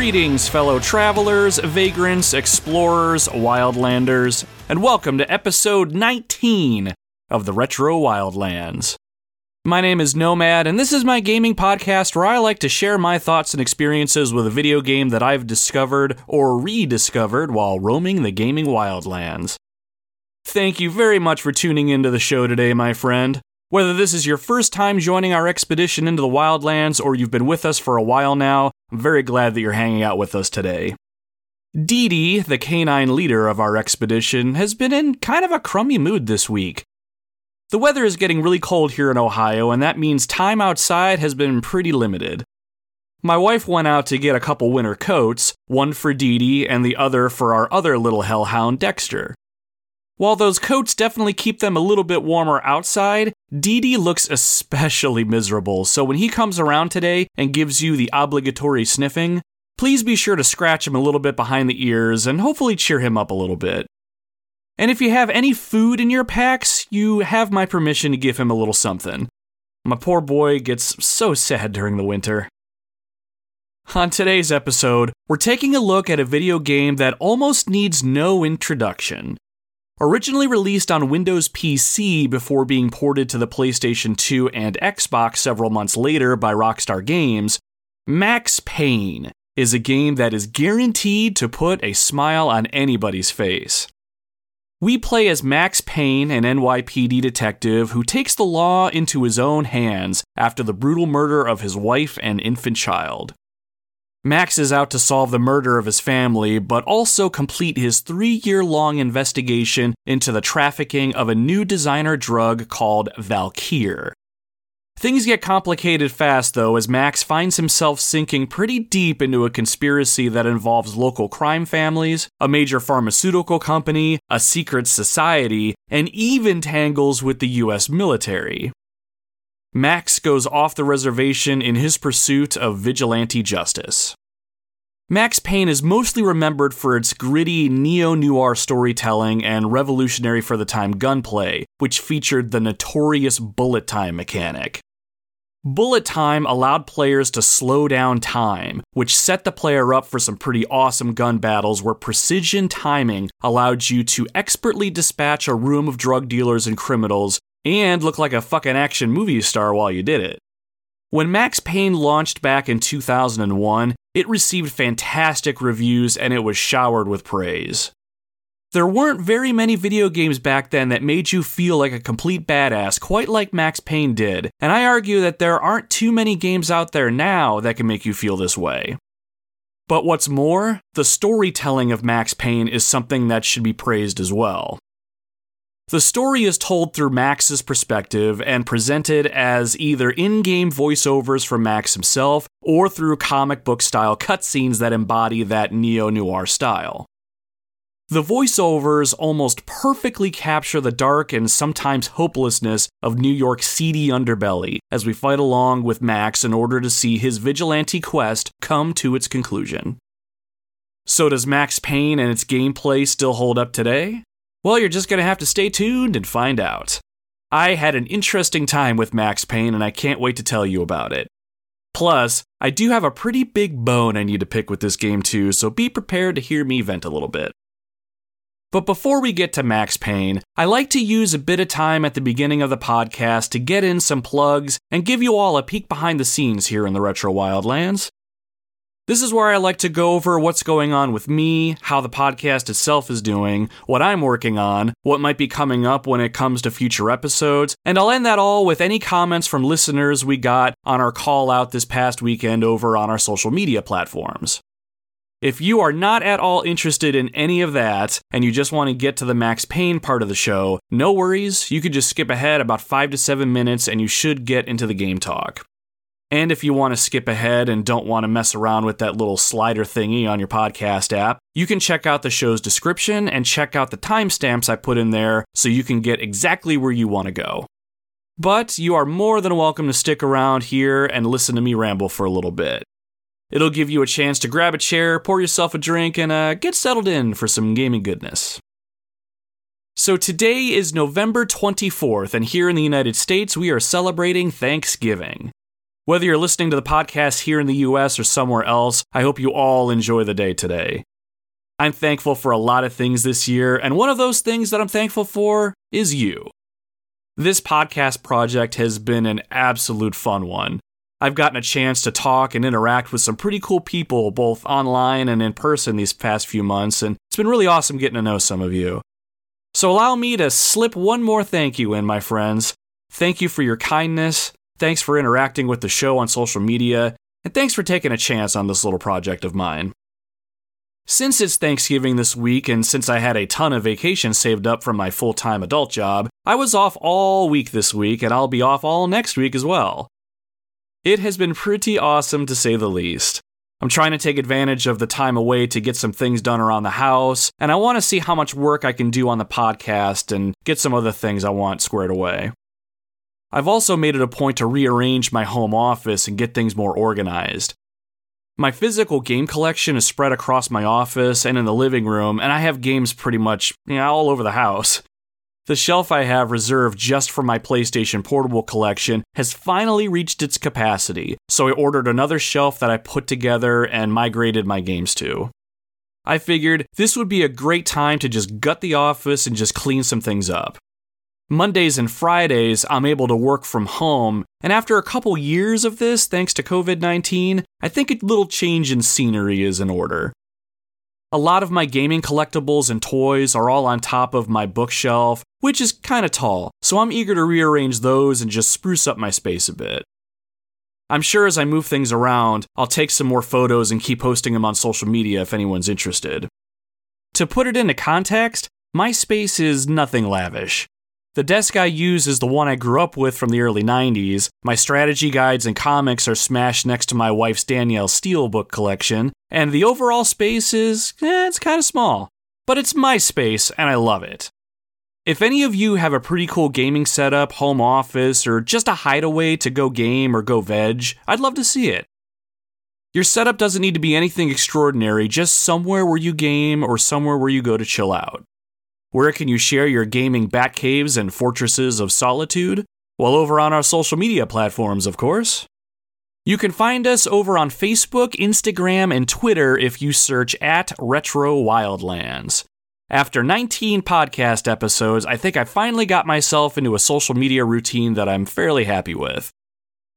Greetings, fellow travelers, vagrants, explorers, wildlanders, and welcome to episode 19 of the Retro Wildlands. My name is Nomad, and this is my gaming podcast where I like to share my thoughts and experiences with a video game that I've discovered or rediscovered while roaming the gaming wildlands. Thank you very much for tuning into the show today, my friend. Whether this is your first time joining our expedition into the wildlands or you've been with us for a while now, I'm very glad that you're hanging out with us today. Dee Dee, the canine leader of our expedition, has been in kind of a crummy mood this week. The weather is getting really cold here in Ohio, and that means time outside has been pretty limited. My wife went out to get a couple winter coats, one for Dee Dee and the other for our other little hellhound, Dexter. While those coats definitely keep them a little bit warmer outside, Dee Dee looks especially miserable, so when he comes around today and gives you the obligatory sniffing, please be sure to scratch him a little bit behind the ears and hopefully cheer him up a little bit. And if you have any food in your packs, you have my permission to give him a little something. My poor boy gets so sad during the winter. On today's episode, we're taking a look at a video game that almost needs no introduction. Originally released on Windows PC before being ported to the PlayStation 2 and Xbox several months later by Rockstar Games, Max Payne is a game that is guaranteed to put a smile on anybody's face. We play as Max Payne, an NYPD detective who takes the law into his own hands after the brutal murder of his wife and infant child. Max is out to solve the murder of his family, but also complete his three year long investigation into the trafficking of a new designer drug called Valkyr. Things get complicated fast, though, as Max finds himself sinking pretty deep into a conspiracy that involves local crime families, a major pharmaceutical company, a secret society, and even tangles with the US military. Max goes off the reservation in his pursuit of vigilante justice. Max Payne is mostly remembered for its gritty neo noir storytelling and revolutionary for the time gunplay, which featured the notorious bullet time mechanic. Bullet time allowed players to slow down time, which set the player up for some pretty awesome gun battles where precision timing allowed you to expertly dispatch a room of drug dealers and criminals and look like a fucking action movie star while you did it. When Max Payne launched back in 2001, it received fantastic reviews and it was showered with praise. There weren't very many video games back then that made you feel like a complete badass, quite like Max Payne did, and I argue that there aren't too many games out there now that can make you feel this way. But what's more, the storytelling of Max Payne is something that should be praised as well. The story is told through Max's perspective and presented as either in game voiceovers from Max himself or through comic book style cutscenes that embody that neo noir style. The voiceovers almost perfectly capture the dark and sometimes hopelessness of New York's seedy underbelly as we fight along with Max in order to see his vigilante quest come to its conclusion. So, does Max Payne and its gameplay still hold up today? Well, you're just going to have to stay tuned and find out. I had an interesting time with Max Payne, and I can't wait to tell you about it. Plus, I do have a pretty big bone I need to pick with this game too, so be prepared to hear me vent a little bit. But before we get to Max Payne, I like to use a bit of time at the beginning of the podcast to get in some plugs and give you all a peek behind the scenes here in the Retro Wildlands. This is where I like to go over what's going on with me, how the podcast itself is doing, what I'm working on, what might be coming up when it comes to future episodes, and I'll end that all with any comments from listeners we got on our call out this past weekend over on our social media platforms. If you are not at all interested in any of that and you just want to get to the Max Payne part of the show, no worries, you could just skip ahead about 5 to 7 minutes and you should get into the game talk. And if you want to skip ahead and don't want to mess around with that little slider thingy on your podcast app, you can check out the show's description and check out the timestamps I put in there so you can get exactly where you want to go. But you are more than welcome to stick around here and listen to me ramble for a little bit. It'll give you a chance to grab a chair, pour yourself a drink, and uh, get settled in for some gaming goodness. So today is November 24th, and here in the United States, we are celebrating Thanksgiving. Whether you're listening to the podcast here in the US or somewhere else, I hope you all enjoy the day today. I'm thankful for a lot of things this year, and one of those things that I'm thankful for is you. This podcast project has been an absolute fun one. I've gotten a chance to talk and interact with some pretty cool people, both online and in person, these past few months, and it's been really awesome getting to know some of you. So, allow me to slip one more thank you in, my friends. Thank you for your kindness, Thanks for interacting with the show on social media, and thanks for taking a chance on this little project of mine. Since it's Thanksgiving this week, and since I had a ton of vacation saved up from my full time adult job, I was off all week this week, and I'll be off all next week as well. It has been pretty awesome to say the least. I'm trying to take advantage of the time away to get some things done around the house, and I want to see how much work I can do on the podcast and get some other things I want squared away. I've also made it a point to rearrange my home office and get things more organized. My physical game collection is spread across my office and in the living room, and I have games pretty much you know, all over the house. The shelf I have reserved just for my PlayStation Portable collection has finally reached its capacity, so I ordered another shelf that I put together and migrated my games to. I figured this would be a great time to just gut the office and just clean some things up. Mondays and Fridays, I'm able to work from home, and after a couple years of this, thanks to COVID 19, I think a little change in scenery is in order. A lot of my gaming collectibles and toys are all on top of my bookshelf, which is kind of tall, so I'm eager to rearrange those and just spruce up my space a bit. I'm sure as I move things around, I'll take some more photos and keep posting them on social media if anyone's interested. To put it into context, my space is nothing lavish. The desk I use is the one I grew up with from the early 90s. My strategy guides and comics are smashed next to my wife's Danielle Steel book collection, and the overall space is, eh, it's kind of small. But it's my space, and I love it. If any of you have a pretty cool gaming setup, home office, or just a hideaway to go game or go veg, I'd love to see it. Your setup doesn't need to be anything extraordinary, just somewhere where you game or somewhere where you go to chill out. Where can you share your gaming bat caves and fortresses of solitude? Well, over on our social media platforms, of course. You can find us over on Facebook, Instagram, and Twitter if you search at Retro Wildlands. After 19 podcast episodes, I think I finally got myself into a social media routine that I'm fairly happy with.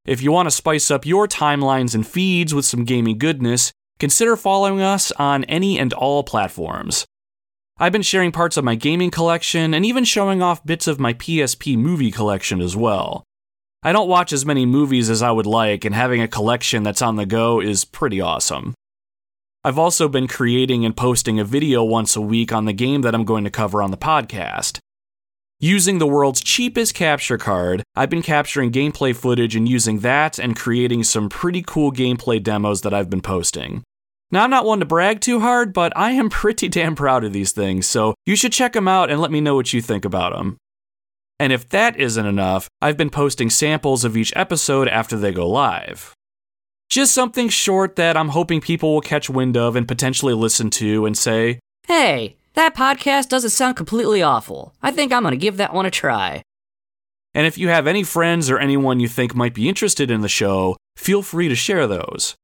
If you want to spice up your timelines and feeds with some gaming goodness, consider following us on any and all platforms. I've been sharing parts of my gaming collection and even showing off bits of my PSP movie collection as well. I don't watch as many movies as I would like, and having a collection that's on the go is pretty awesome. I've also been creating and posting a video once a week on the game that I'm going to cover on the podcast. Using the world's cheapest capture card, I've been capturing gameplay footage and using that and creating some pretty cool gameplay demos that I've been posting. Now, I'm not one to brag too hard, but I am pretty damn proud of these things, so you should check them out and let me know what you think about them. And if that isn't enough, I've been posting samples of each episode after they go live. Just something short that I'm hoping people will catch wind of and potentially listen to and say, Hey, that podcast doesn't sound completely awful. I think I'm going to give that one a try. And if you have any friends or anyone you think might be interested in the show, feel free to share those.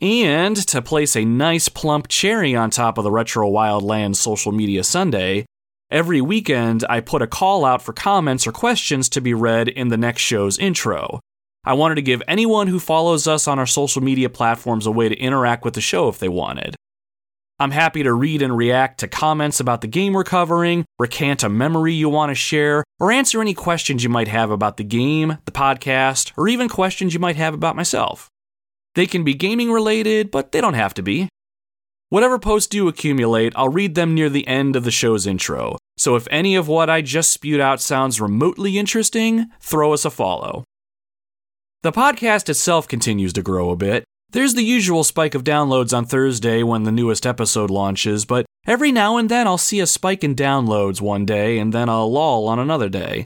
And to place a nice plump cherry on top of the Retro Wildlands social media Sunday, every weekend I put a call out for comments or questions to be read in the next show's intro. I wanted to give anyone who follows us on our social media platforms a way to interact with the show if they wanted. I'm happy to read and react to comments about the game we're covering, recant a memory you want to share, or answer any questions you might have about the game, the podcast, or even questions you might have about myself. They can be gaming related, but they don't have to be. Whatever posts do accumulate, I'll read them near the end of the show's intro. So if any of what I just spewed out sounds remotely interesting, throw us a follow. The podcast itself continues to grow a bit. There's the usual spike of downloads on Thursday when the newest episode launches, but every now and then I'll see a spike in downloads one day and then a lull on another day.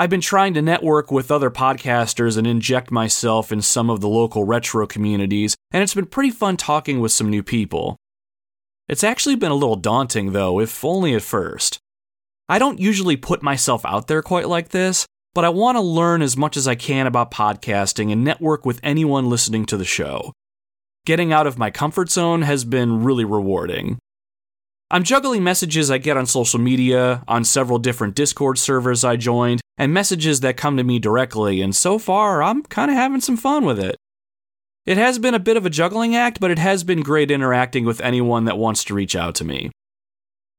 I've been trying to network with other podcasters and inject myself in some of the local retro communities, and it's been pretty fun talking with some new people. It's actually been a little daunting, though, if only at first. I don't usually put myself out there quite like this, but I want to learn as much as I can about podcasting and network with anyone listening to the show. Getting out of my comfort zone has been really rewarding. I'm juggling messages I get on social media, on several different Discord servers I joined, and messages that come to me directly, and so far, I'm kind of having some fun with it. It has been a bit of a juggling act, but it has been great interacting with anyone that wants to reach out to me.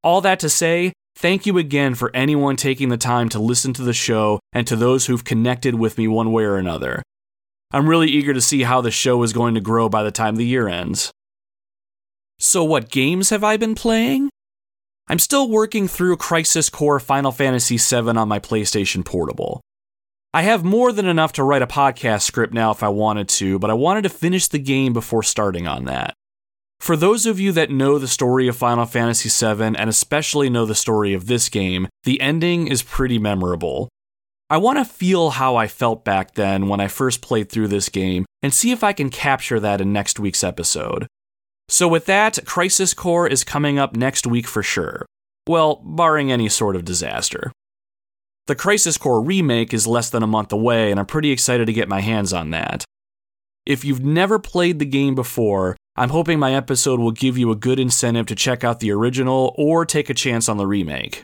All that to say, thank you again for anyone taking the time to listen to the show and to those who've connected with me one way or another. I'm really eager to see how the show is going to grow by the time the year ends. So, what games have I been playing? I'm still working through Crisis Core Final Fantasy VII on my PlayStation Portable. I have more than enough to write a podcast script now if I wanted to, but I wanted to finish the game before starting on that. For those of you that know the story of Final Fantasy VII and especially know the story of this game, the ending is pretty memorable. I want to feel how I felt back then when I first played through this game and see if I can capture that in next week's episode. So, with that, Crisis Core is coming up next week for sure. Well, barring any sort of disaster. The Crisis Core remake is less than a month away, and I'm pretty excited to get my hands on that. If you've never played the game before, I'm hoping my episode will give you a good incentive to check out the original or take a chance on the remake.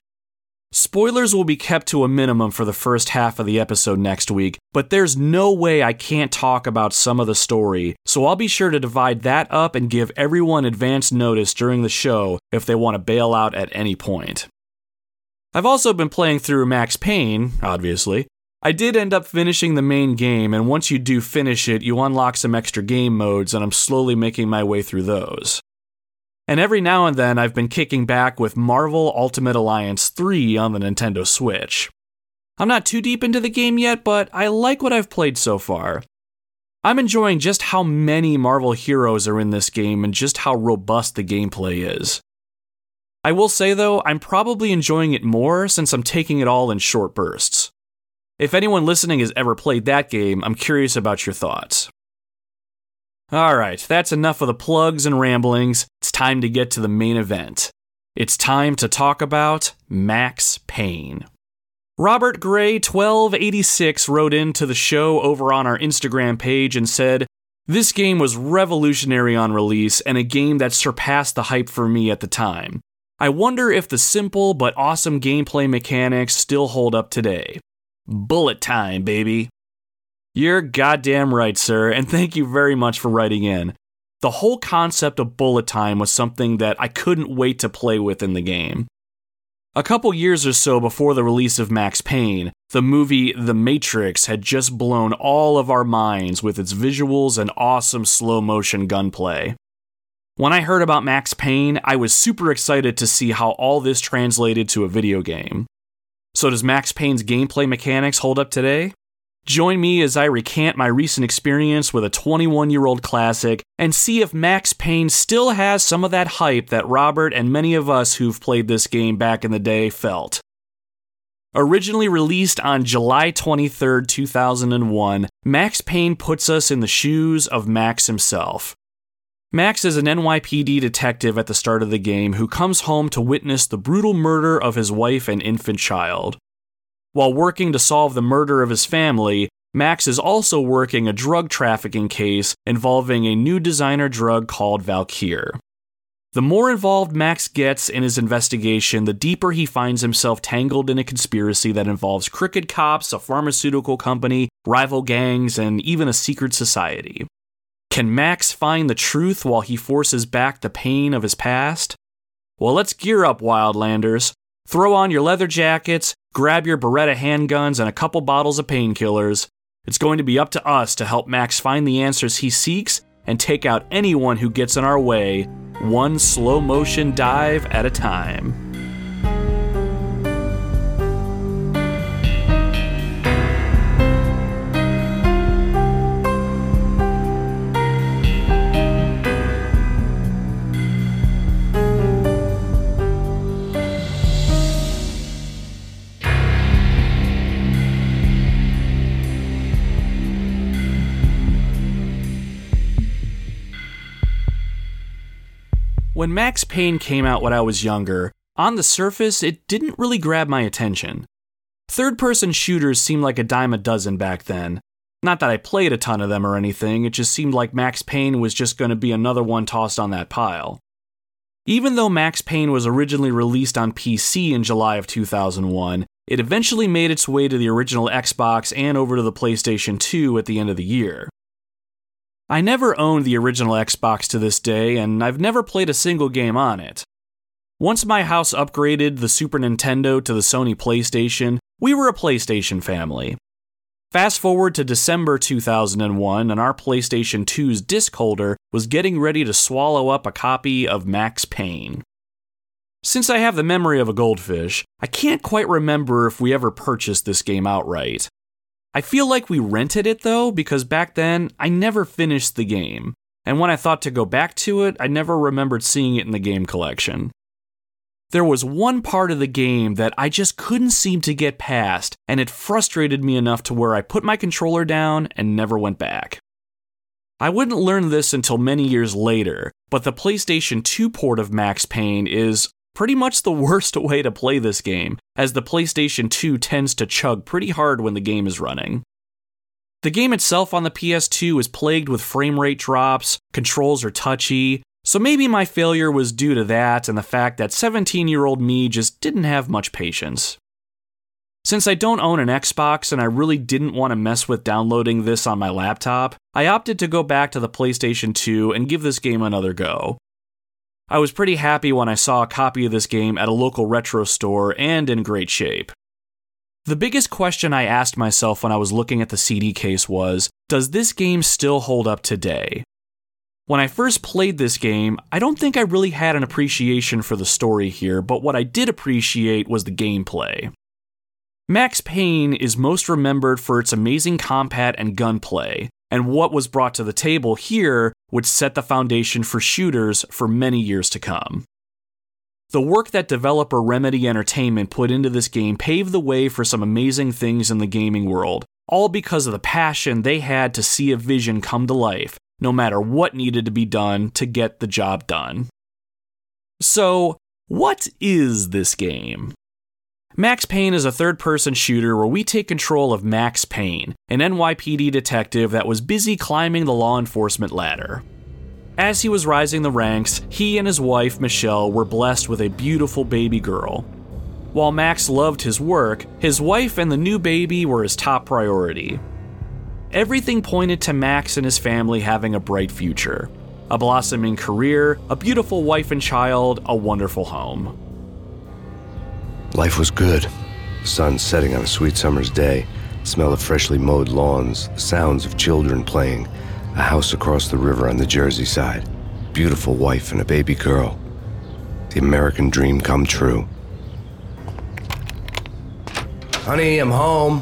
Spoilers will be kept to a minimum for the first half of the episode next week, but there's no way I can't talk about some of the story, so I'll be sure to divide that up and give everyone advance notice during the show if they want to bail out at any point. I've also been playing through Max Payne, obviously. I did end up finishing the main game, and once you do finish it, you unlock some extra game modes, and I'm slowly making my way through those. And every now and then, I've been kicking back with Marvel Ultimate Alliance 3 on the Nintendo Switch. I'm not too deep into the game yet, but I like what I've played so far. I'm enjoying just how many Marvel heroes are in this game and just how robust the gameplay is. I will say though, I'm probably enjoying it more since I'm taking it all in short bursts. If anyone listening has ever played that game, I'm curious about your thoughts. Alright, that's enough of the plugs and ramblings. It's time to get to the main event. It's time to talk about Max Payne. Robert Gray 1286 wrote into the show over on our Instagram page and said, This game was revolutionary on release and a game that surpassed the hype for me at the time. I wonder if the simple but awesome gameplay mechanics still hold up today. Bullet time, baby. You're goddamn right, sir, and thank you very much for writing in. The whole concept of bullet time was something that I couldn't wait to play with in the game. A couple years or so before the release of Max Payne, the movie The Matrix had just blown all of our minds with its visuals and awesome slow motion gunplay. When I heard about Max Payne, I was super excited to see how all this translated to a video game. So, does Max Payne's gameplay mechanics hold up today? Join me as I recant my recent experience with a 21 year old classic and see if Max Payne still has some of that hype that Robert and many of us who've played this game back in the day felt. Originally released on July 23, 2001, Max Payne puts us in the shoes of Max himself. Max is an NYPD detective at the start of the game who comes home to witness the brutal murder of his wife and infant child. While working to solve the murder of his family, Max is also working a drug trafficking case involving a new designer drug called Valkyr. The more involved Max gets in his investigation, the deeper he finds himself tangled in a conspiracy that involves crooked cops, a pharmaceutical company, rival gangs, and even a secret society. Can Max find the truth while he forces back the pain of his past? Well, let's gear up, Wildlanders. Throw on your leather jackets, grab your Beretta handguns, and a couple bottles of painkillers. It's going to be up to us to help Max find the answers he seeks and take out anyone who gets in our way, one slow motion dive at a time. When Max Payne came out when I was younger, on the surface, it didn't really grab my attention. Third person shooters seemed like a dime a dozen back then. Not that I played a ton of them or anything, it just seemed like Max Payne was just going to be another one tossed on that pile. Even though Max Payne was originally released on PC in July of 2001, it eventually made its way to the original Xbox and over to the PlayStation 2 at the end of the year. I never owned the original Xbox to this day, and I've never played a single game on it. Once my house upgraded the Super Nintendo to the Sony PlayStation, we were a PlayStation family. Fast forward to December 2001, and our PlayStation 2's disc holder was getting ready to swallow up a copy of Max Payne. Since I have the memory of a goldfish, I can't quite remember if we ever purchased this game outright. I feel like we rented it though, because back then I never finished the game, and when I thought to go back to it, I never remembered seeing it in the game collection. There was one part of the game that I just couldn't seem to get past, and it frustrated me enough to where I put my controller down and never went back. I wouldn't learn this until many years later, but the PlayStation 2 port of Max Payne is pretty much the worst way to play this game, as the PlayStation 2 tends to chug pretty hard when the game is running. The game itself on the PS2 is plagued with frame rate drops, controls are touchy, so maybe my failure was due to that and the fact that 17 year old me just didn't have much patience. Since I don't own an Xbox and I really didn't want to mess with downloading this on my laptop, I opted to go back to the PlayStation 2 and give this game another go. I was pretty happy when I saw a copy of this game at a local retro store and in great shape. The biggest question I asked myself when I was looking at the CD case was Does this game still hold up today? When I first played this game, I don't think I really had an appreciation for the story here, but what I did appreciate was the gameplay. Max Payne is most remembered for its amazing combat and gunplay, and what was brought to the table here would set the foundation for shooters for many years to come. The work that developer Remedy Entertainment put into this game paved the way for some amazing things in the gaming world, all because of the passion they had to see a vision come to life, no matter what needed to be done to get the job done. So, what is this game? Max Payne is a third person shooter where we take control of Max Payne, an NYPD detective that was busy climbing the law enforcement ladder. As he was rising the ranks, he and his wife, Michelle, were blessed with a beautiful baby girl. While Max loved his work, his wife and the new baby were his top priority. Everything pointed to Max and his family having a bright future a blossoming career, a beautiful wife and child, a wonderful home. Life was good. Sun setting on a sweet summer's day, smell of freshly mowed lawns, the sounds of children playing, a house across the river on the Jersey side, beautiful wife and a baby girl. The American dream come true. Honey, I'm home.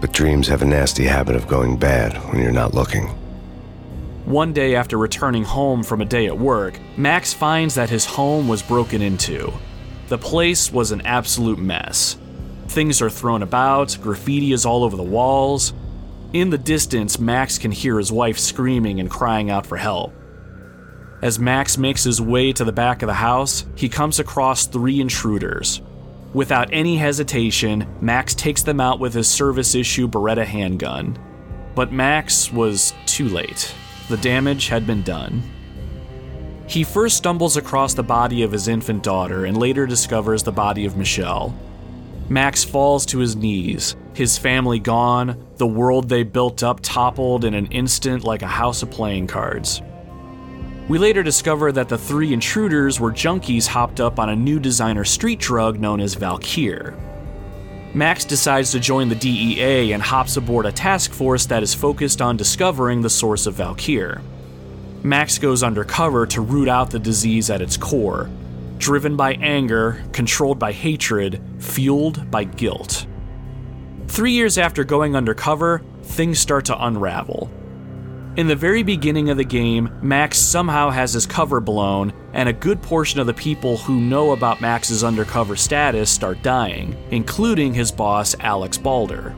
But dreams have a nasty habit of going bad when you're not looking. One day after returning home from a day at work, Max finds that his home was broken into. The place was an absolute mess. Things are thrown about, graffiti is all over the walls. In the distance, Max can hear his wife screaming and crying out for help. As Max makes his way to the back of the house, he comes across three intruders. Without any hesitation, Max takes them out with his service issue Beretta handgun. But Max was too late. The damage had been done. He first stumbles across the body of his infant daughter and later discovers the body of Michelle. Max falls to his knees, his family gone, the world they built up toppled in an instant like a house of playing cards. We later discover that the three intruders were junkies hopped up on a new designer street drug known as Valkyr. Max decides to join the DEA and hops aboard a task force that is focused on discovering the source of Valkyr. Max goes undercover to root out the disease at its core, driven by anger, controlled by hatred, fueled by guilt. Three years after going undercover, things start to unravel. In the very beginning of the game, Max somehow has his cover blown, and a good portion of the people who know about Max's undercover status start dying, including his boss, Alex Balder.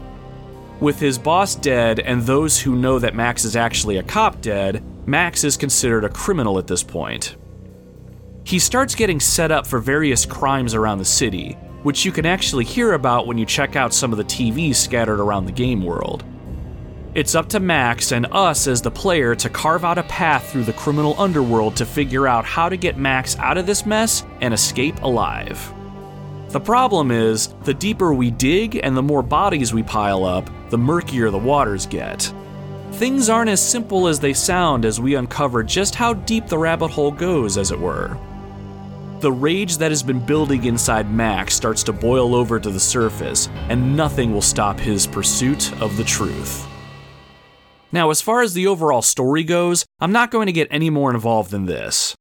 With his boss dead and those who know that Max is actually a cop dead, Max is considered a criminal at this point. He starts getting set up for various crimes around the city, which you can actually hear about when you check out some of the TVs scattered around the game world. It's up to Max and us as the player to carve out a path through the criminal underworld to figure out how to get Max out of this mess and escape alive. The problem is, the deeper we dig and the more bodies we pile up, the murkier the waters get. Things aren't as simple as they sound as we uncover just how deep the rabbit hole goes, as it were. The rage that has been building inside Max starts to boil over to the surface, and nothing will stop his pursuit of the truth. Now, as far as the overall story goes, I'm not going to get any more involved than this.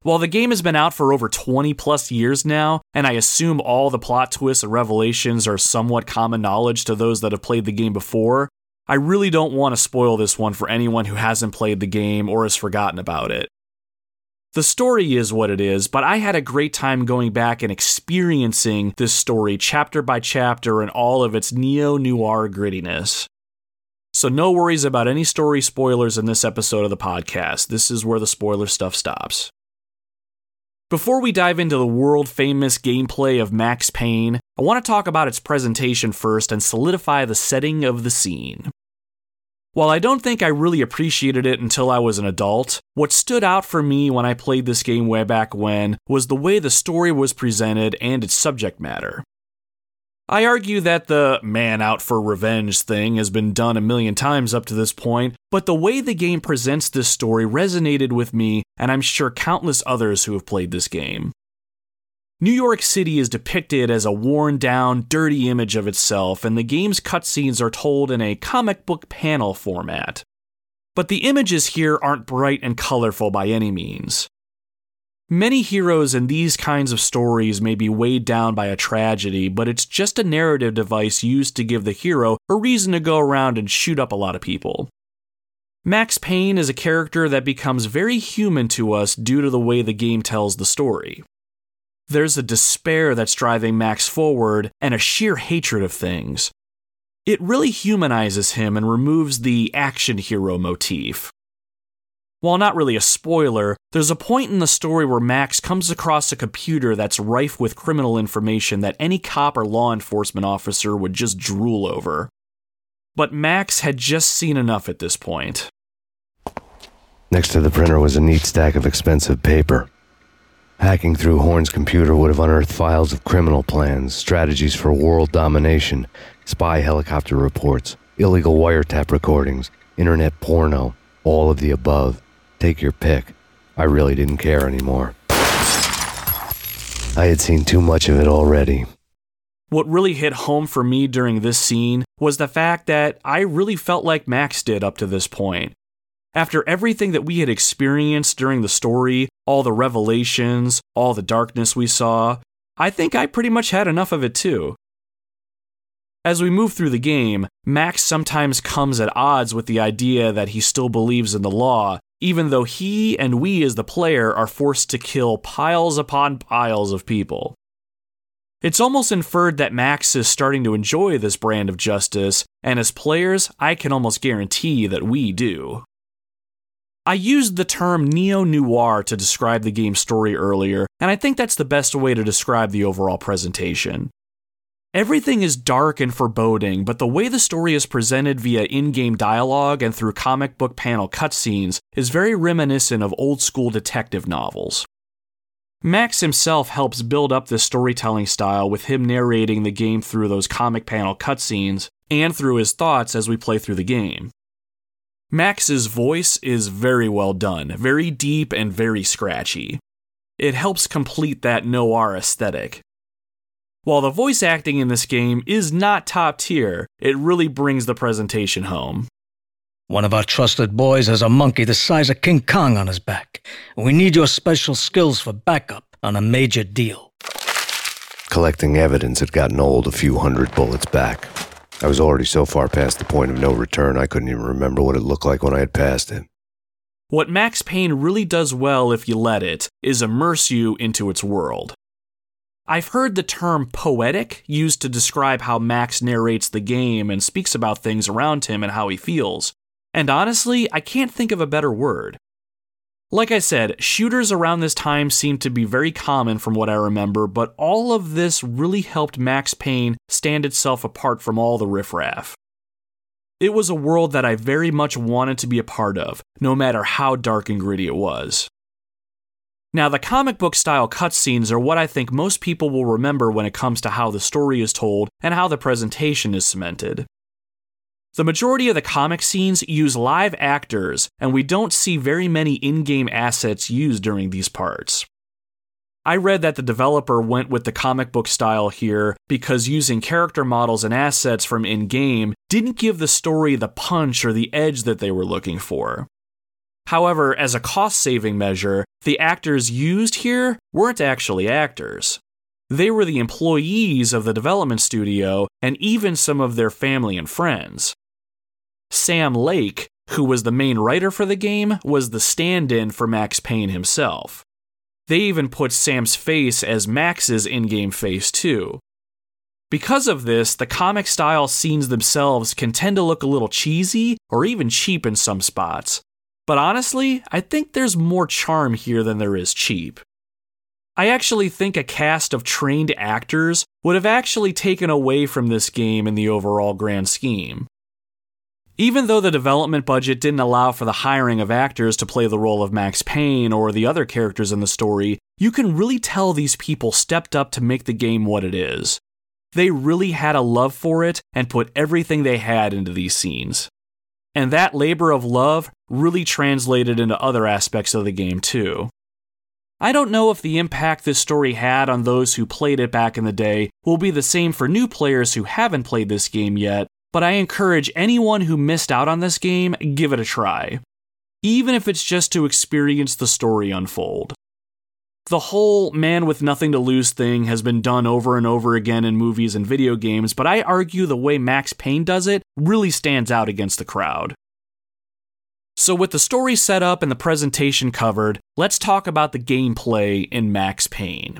While the game has been out for over 20 plus years now, and I assume all the plot twists and revelations are somewhat common knowledge to those that have played the game before, I really don't want to spoil this one for anyone who hasn't played the game or has forgotten about it. The story is what it is, but I had a great time going back and experiencing this story chapter by chapter in all of its neo noir grittiness. So, no worries about any story spoilers in this episode of the podcast. This is where the spoiler stuff stops. Before we dive into the world famous gameplay of Max Payne, I want to talk about its presentation first and solidify the setting of the scene. While I don't think I really appreciated it until I was an adult, what stood out for me when I played this game way back when was the way the story was presented and its subject matter. I argue that the man out for revenge thing has been done a million times up to this point, but the way the game presents this story resonated with me, and I'm sure countless others who have played this game. New York City is depicted as a worn down, dirty image of itself, and the game's cutscenes are told in a comic book panel format. But the images here aren't bright and colorful by any means. Many heroes in these kinds of stories may be weighed down by a tragedy, but it's just a narrative device used to give the hero a reason to go around and shoot up a lot of people. Max Payne is a character that becomes very human to us due to the way the game tells the story. There's a despair that's driving Max forward and a sheer hatred of things. It really humanizes him and removes the action hero motif. While not really a spoiler, there's a point in the story where Max comes across a computer that's rife with criminal information that any cop or law enforcement officer would just drool over. But Max had just seen enough at this point. Next to the printer was a neat stack of expensive paper. Hacking through Horne's computer would have unearthed files of criminal plans, strategies for world domination, spy helicopter reports, illegal wiretap recordings, internet porno, all of the above. Take your pick. I really didn't care anymore. I had seen too much of it already. What really hit home for me during this scene was the fact that I really felt like Max did up to this point. After everything that we had experienced during the story, all the revelations, all the darkness we saw, I think I pretty much had enough of it too. As we move through the game, Max sometimes comes at odds with the idea that he still believes in the law even though he and we as the player are forced to kill piles upon piles of people. It's almost inferred that Max is starting to enjoy this brand of justice, and as players, I can almost guarantee that we do. I used the term neo noir to describe the game's story earlier, and I think that's the best way to describe the overall presentation. Everything is dark and foreboding, but the way the story is presented via in game dialogue and through comic book panel cutscenes is very reminiscent of old school detective novels. Max himself helps build up this storytelling style with him narrating the game through those comic panel cutscenes and through his thoughts as we play through the game. Max's voice is very well done, very deep and very scratchy. It helps complete that noir aesthetic, while the voice acting in this game is not top tier, it really brings the presentation home. One of our trusted boys has a monkey the size of King Kong on his back. We need your special skills for backup on a major deal. Collecting evidence had gotten old a few hundred bullets back. I was already so far past the point of no return I couldn't even remember what it looked like when I had passed it. What Max Payne really does well if you let it is immerse you into its world. I've heard the term poetic used to describe how Max narrates the game and speaks about things around him and how he feels. And honestly, I can't think of a better word. Like I said, shooters around this time seemed to be very common from what I remember, but all of this really helped Max Payne stand itself apart from all the riffraff. It was a world that I very much wanted to be a part of, no matter how dark and gritty it was. Now, the comic book style cutscenes are what I think most people will remember when it comes to how the story is told and how the presentation is cemented. The majority of the comic scenes use live actors, and we don't see very many in game assets used during these parts. I read that the developer went with the comic book style here because using character models and assets from in game didn't give the story the punch or the edge that they were looking for. However, as a cost saving measure, the actors used here weren't actually actors. They were the employees of the development studio and even some of their family and friends. Sam Lake, who was the main writer for the game, was the stand in for Max Payne himself. They even put Sam's face as Max's in game face, too. Because of this, the comic style scenes themselves can tend to look a little cheesy or even cheap in some spots. But honestly, I think there's more charm here than there is cheap. I actually think a cast of trained actors would have actually taken away from this game in the overall grand scheme. Even though the development budget didn't allow for the hiring of actors to play the role of Max Payne or the other characters in the story, you can really tell these people stepped up to make the game what it is. They really had a love for it and put everything they had into these scenes. And that labor of love really translated into other aspects of the game, too. I don't know if the impact this story had on those who played it back in the day will be the same for new players who haven't played this game yet, but I encourage anyone who missed out on this game, give it a try. Even if it's just to experience the story unfold. The whole man with nothing to lose thing has been done over and over again in movies and video games, but I argue the way Max Payne does it really stands out against the crowd. So, with the story set up and the presentation covered, let's talk about the gameplay in Max Payne.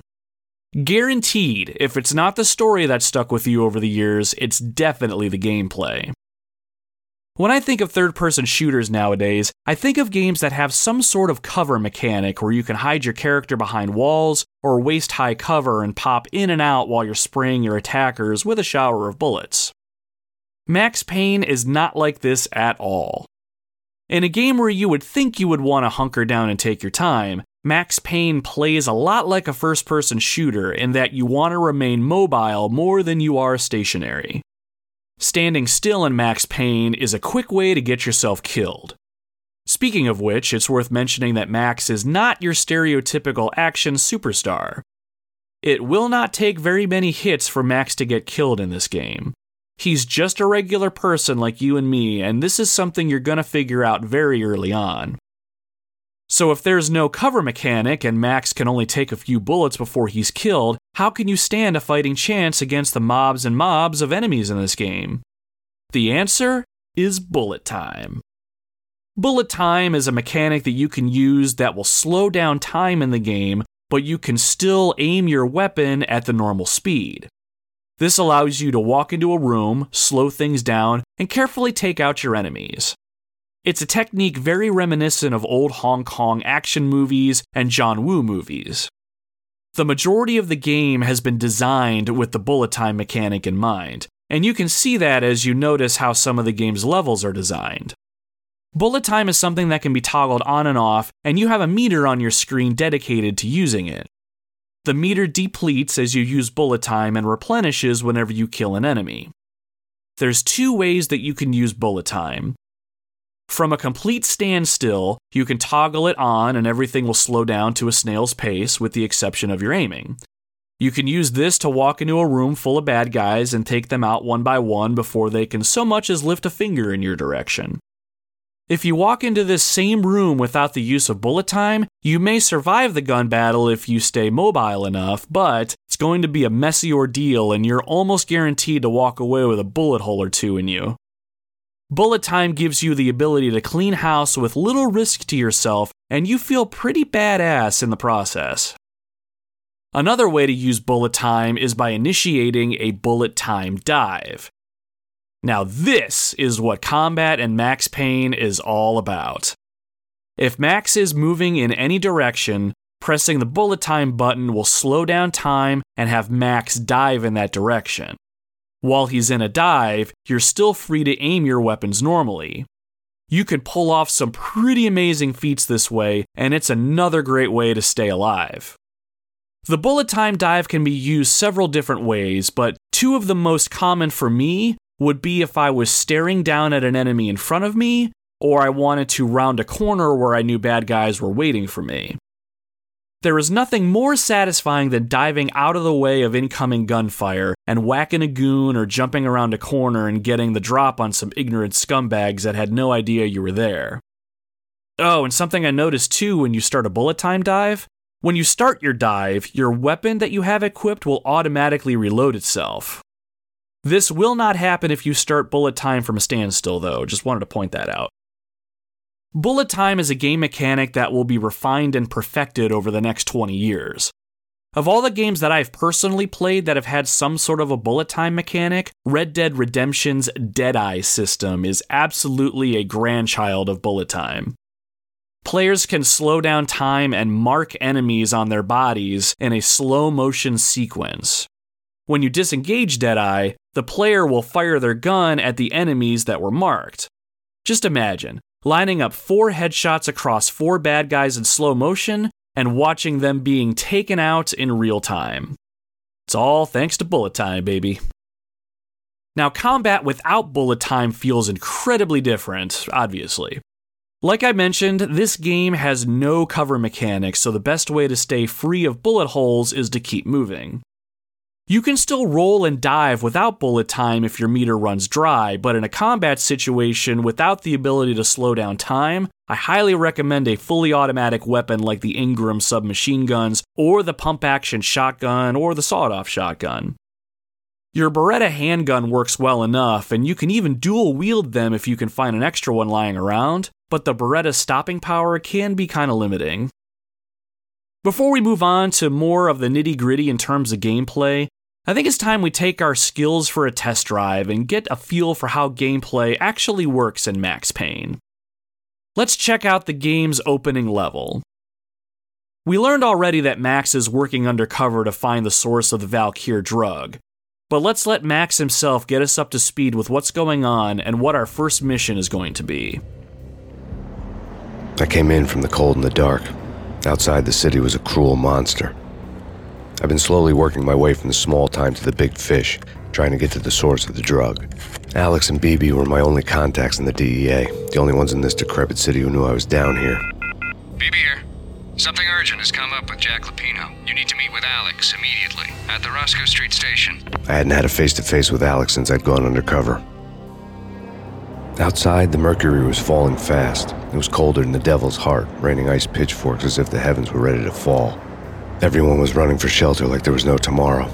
Guaranteed, if it's not the story that stuck with you over the years, it's definitely the gameplay. When I think of third person shooters nowadays, I think of games that have some sort of cover mechanic where you can hide your character behind walls or waist high cover and pop in and out while you're spraying your attackers with a shower of bullets. Max Payne is not like this at all. In a game where you would think you would want to hunker down and take your time, Max Payne plays a lot like a first person shooter in that you want to remain mobile more than you are stationary. Standing still in Max Payne is a quick way to get yourself killed. Speaking of which, it's worth mentioning that Max is not your stereotypical action superstar. It will not take very many hits for Max to get killed in this game. He's just a regular person like you and me, and this is something you're gonna figure out very early on. So, if there's no cover mechanic and Max can only take a few bullets before he's killed, how can you stand a fighting chance against the mobs and mobs of enemies in this game? The answer is bullet time. Bullet time is a mechanic that you can use that will slow down time in the game, but you can still aim your weapon at the normal speed. This allows you to walk into a room, slow things down, and carefully take out your enemies. It's a technique very reminiscent of old Hong Kong action movies and John Woo movies. The majority of the game has been designed with the bullet time mechanic in mind, and you can see that as you notice how some of the game's levels are designed. Bullet time is something that can be toggled on and off, and you have a meter on your screen dedicated to using it. The meter depletes as you use bullet time and replenishes whenever you kill an enemy. There's two ways that you can use bullet time from a complete standstill, you can toggle it on and everything will slow down to a snail's pace with the exception of your aiming. You can use this to walk into a room full of bad guys and take them out one by one before they can so much as lift a finger in your direction. If you walk into this same room without the use of bullet time, you may survive the gun battle if you stay mobile enough, but it's going to be a messy ordeal and you're almost guaranteed to walk away with a bullet hole or two in you. Bullet time gives you the ability to clean house with little risk to yourself, and you feel pretty badass in the process. Another way to use bullet time is by initiating a bullet time dive. Now, this is what combat and Max Payne is all about. If Max is moving in any direction, pressing the bullet time button will slow down time and have Max dive in that direction. While he's in a dive, you're still free to aim your weapons normally. You can pull off some pretty amazing feats this way, and it's another great way to stay alive. The bullet time dive can be used several different ways, but two of the most common for me would be if I was staring down at an enemy in front of me, or I wanted to round a corner where I knew bad guys were waiting for me. There is nothing more satisfying than diving out of the way of incoming gunfire and whacking a goon or jumping around a corner and getting the drop on some ignorant scumbags that had no idea you were there. Oh, and something I noticed too when you start a bullet time dive when you start your dive, your weapon that you have equipped will automatically reload itself. This will not happen if you start bullet time from a standstill, though. Just wanted to point that out. Bullet time is a game mechanic that will be refined and perfected over the next 20 years. Of all the games that I've personally played that have had some sort of a bullet time mechanic, Red Dead Redemption's Deadeye system is absolutely a grandchild of bullet time. Players can slow down time and mark enemies on their bodies in a slow motion sequence. When you disengage Deadeye, the player will fire their gun at the enemies that were marked. Just imagine lining up four headshots across four bad guys in slow motion and watching them being taken out in real time. It's all thanks to bullet time, baby. Now, combat without bullet time feels incredibly different, obviously. Like I mentioned, this game has no cover mechanics, so the best way to stay free of bullet holes is to keep moving. You can still roll and dive without bullet time if your meter runs dry, but in a combat situation without the ability to slow down time, I highly recommend a fully automatic weapon like the Ingram submachine guns, or the pump action shotgun, or the sawed off shotgun. Your Beretta handgun works well enough, and you can even dual wield them if you can find an extra one lying around, but the Beretta's stopping power can be kind of limiting. Before we move on to more of the nitty gritty in terms of gameplay, I think it's time we take our skills for a test drive and get a feel for how gameplay actually works in Max Payne. Let's check out the game's opening level. We learned already that Max is working undercover to find the source of the Valkyr drug, but let's let Max himself get us up to speed with what's going on and what our first mission is going to be. I came in from the cold and the dark. Outside the city was a cruel monster. I've been slowly working my way from the small time to the big fish, trying to get to the source of the drug. Alex and BB were my only contacts in the DEA, the only ones in this decrepit city who knew I was down here. BB here. Something urgent has come up with Jack Lupino. You need to meet with Alex immediately at the Roscoe Street station. I hadn't had a face to face with Alex since I'd gone undercover. Outside, the mercury was falling fast. It was colder than the devil's heart, raining ice pitchforks as if the heavens were ready to fall. Everyone was running for shelter like there was no tomorrow.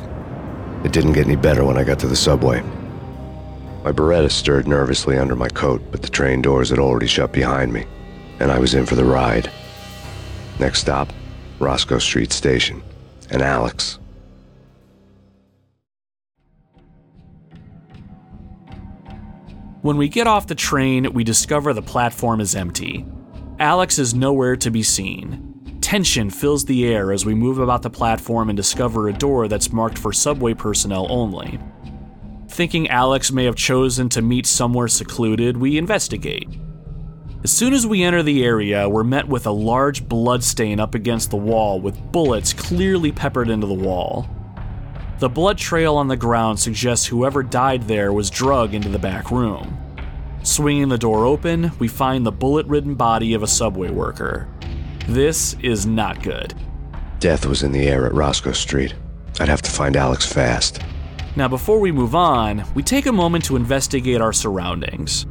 It didn't get any better when I got to the subway. My Beretta stirred nervously under my coat, but the train doors had already shut behind me, and I was in for the ride. Next stop, Roscoe Street Station, and Alex. When we get off the train, we discover the platform is empty. Alex is nowhere to be seen. Tension fills the air as we move about the platform and discover a door that's marked for subway personnel only. Thinking Alex may have chosen to meet somewhere secluded, we investigate. As soon as we enter the area, we're met with a large bloodstain up against the wall with bullets clearly peppered into the wall. The blood trail on the ground suggests whoever died there was drugged into the back room. Swinging the door open, we find the bullet ridden body of a subway worker. This is not good. Death was in the air at Roscoe Street. I'd have to find Alex fast. Now, before we move on, we take a moment to investigate our surroundings.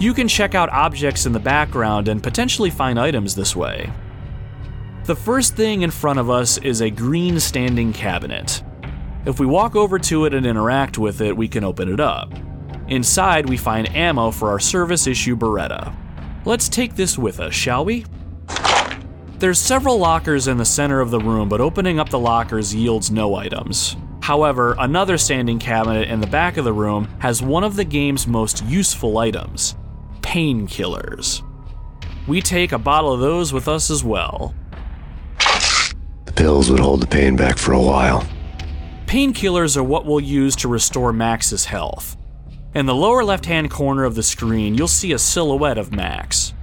You can check out objects in the background and potentially find items this way. The first thing in front of us is a green standing cabinet. If we walk over to it and interact with it, we can open it up. Inside, we find ammo for our service issue Beretta. Let's take this with us, shall we? There's several lockers in the center of the room, but opening up the lockers yields no items. However, another standing cabinet in the back of the room has one of the game's most useful items painkillers. we take a bottle of those with us as well. The pills would hold the pain back for a while. Painkillers are what we'll use to restore Max's health. In the lower left hand corner of the screen, you'll see a silhouette of Max.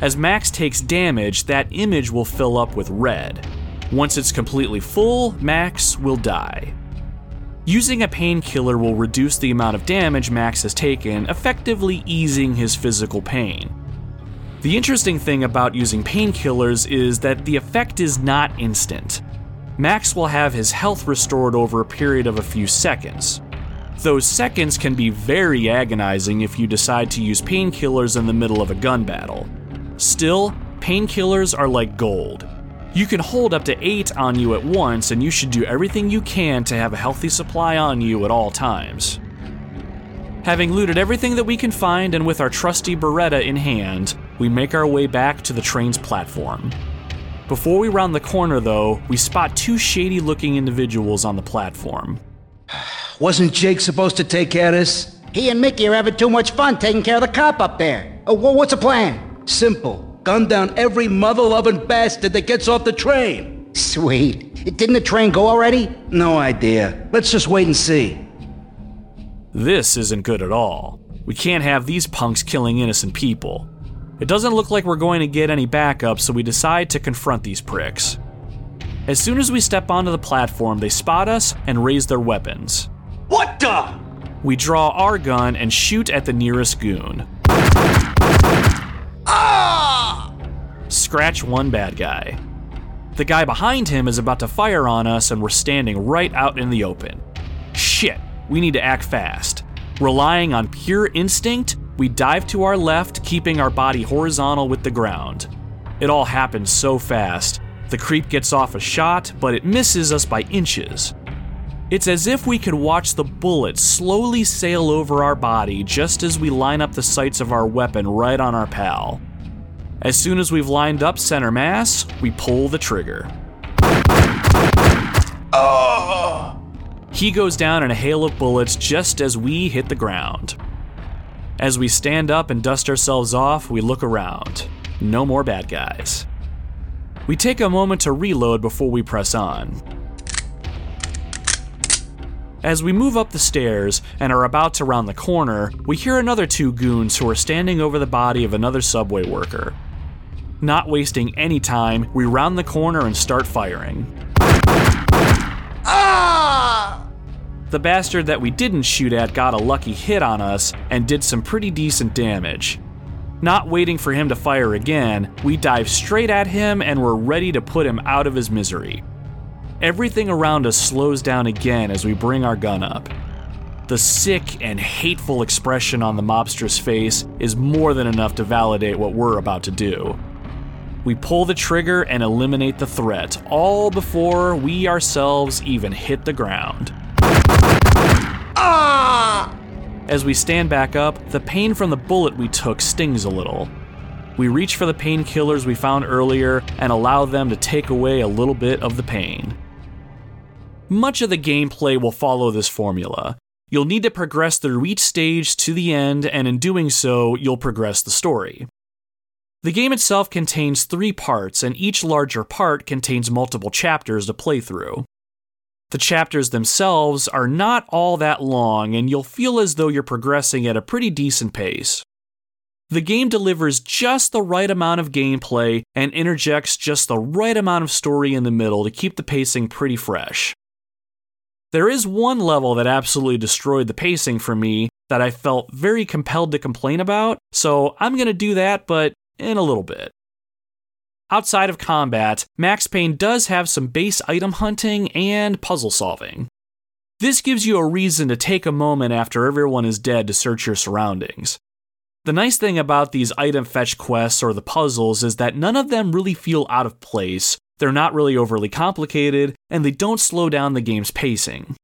As Max takes damage, that image will fill up with red. Once it's completely full, Max will die. Using a painkiller will reduce the amount of damage Max has taken, effectively easing his physical pain. The interesting thing about using painkillers is that the effect is not instant. Max will have his health restored over a period of a few seconds. Those seconds can be very agonizing if you decide to use painkillers in the middle of a gun battle. Still, painkillers are like gold. You can hold up to 8 on you at once, and you should do everything you can to have a healthy supply on you at all times. Having looted everything that we can find and with our trusty Beretta in hand, we make our way back to the train's platform. Before we round the corner, though, we spot two shady looking individuals on the platform. Wasn't Jake supposed to take care of this? He and Mickey are having too much fun taking care of the cop up there. Oh, what's the plan? Simple. Gun down every mother loving bastard that gets off the train. Sweet. Didn't the train go already? No idea. Let's just wait and see. This isn't good at all. We can't have these punks killing innocent people. It doesn't look like we're going to get any backup, so we decide to confront these pricks. As soon as we step onto the platform, they spot us and raise their weapons. What the? We draw our gun and shoot at the nearest goon. Scratch one bad guy. The guy behind him is about to fire on us, and we're standing right out in the open. Shit, we need to act fast. Relying on pure instinct, we dive to our left, keeping our body horizontal with the ground. It all happens so fast. The creep gets off a shot, but it misses us by inches. It's as if we could watch the bullet slowly sail over our body just as we line up the sights of our weapon right on our pal. As soon as we've lined up center mass, we pull the trigger. Oh. He goes down in a hail of bullets just as we hit the ground. As we stand up and dust ourselves off, we look around. No more bad guys. We take a moment to reload before we press on. As we move up the stairs and are about to round the corner, we hear another two goons who are standing over the body of another subway worker. Not wasting any time, we round the corner and start firing. Ah! The bastard that we didn't shoot at got a lucky hit on us and did some pretty decent damage. Not waiting for him to fire again, we dive straight at him and we're ready to put him out of his misery. Everything around us slows down again as we bring our gun up. The sick and hateful expression on the mobster's face is more than enough to validate what we're about to do. We pull the trigger and eliminate the threat, all before we ourselves even hit the ground. Ah! As we stand back up, the pain from the bullet we took stings a little. We reach for the painkillers we found earlier and allow them to take away a little bit of the pain. Much of the gameplay will follow this formula. You'll need to progress through each stage to the end, and in doing so, you'll progress the story. The game itself contains three parts, and each larger part contains multiple chapters to play through. The chapters themselves are not all that long, and you'll feel as though you're progressing at a pretty decent pace. The game delivers just the right amount of gameplay and interjects just the right amount of story in the middle to keep the pacing pretty fresh. There is one level that absolutely destroyed the pacing for me that I felt very compelled to complain about, so I'm to do that, but in a little bit. Outside of combat, Max Payne does have some base item hunting and puzzle solving. This gives you a reason to take a moment after everyone is dead to search your surroundings. The nice thing about these item fetch quests or the puzzles is that none of them really feel out of place, they're not really overly complicated, and they don't slow down the game's pacing.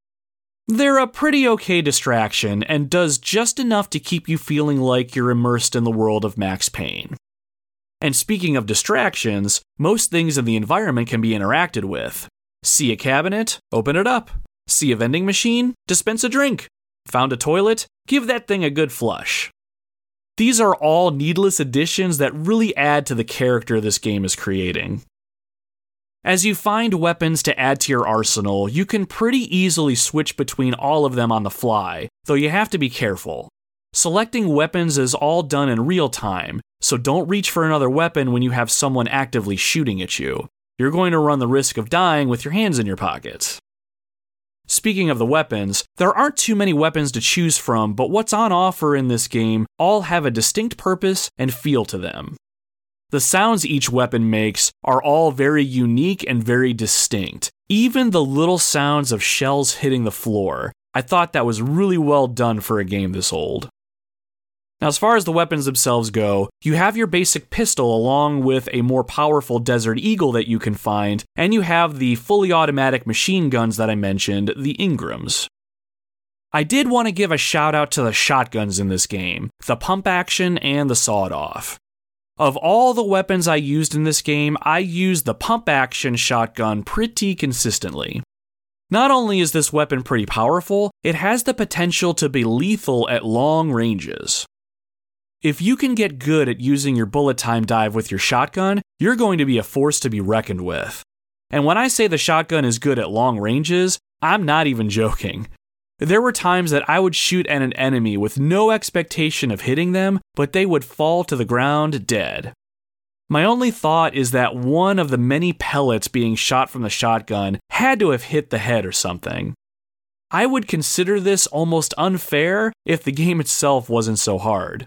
They're a pretty okay distraction and does just enough to keep you feeling like you're immersed in the world of Max Payne. And speaking of distractions, most things in the environment can be interacted with. See a cabinet? Open it up. See a vending machine? Dispense a drink. Found a toilet? Give that thing a good flush. These are all needless additions that really add to the character this game is creating. As you find weapons to add to your arsenal, you can pretty easily switch between all of them on the fly, though you have to be careful. Selecting weapons is all done in real time, so don't reach for another weapon when you have someone actively shooting at you. You're going to run the risk of dying with your hands in your pockets. Speaking of the weapons, there aren't too many weapons to choose from, but what's on offer in this game all have a distinct purpose and feel to them. The sounds each weapon makes are all very unique and very distinct. Even the little sounds of shells hitting the floor. I thought that was really well done for a game this old. Now, as far as the weapons themselves go, you have your basic pistol along with a more powerful Desert Eagle that you can find, and you have the fully automatic machine guns that I mentioned, the Ingrams. I did want to give a shout out to the shotguns in this game, the pump action and the sawed off. Of all the weapons I used in this game, I used the pump action shotgun pretty consistently. Not only is this weapon pretty powerful, it has the potential to be lethal at long ranges. If you can get good at using your bullet time dive with your shotgun, you're going to be a force to be reckoned with. And when I say the shotgun is good at long ranges, I'm not even joking. There were times that I would shoot at an enemy with no expectation of hitting them, but they would fall to the ground dead. My only thought is that one of the many pellets being shot from the shotgun had to have hit the head or something. I would consider this almost unfair if the game itself wasn't so hard.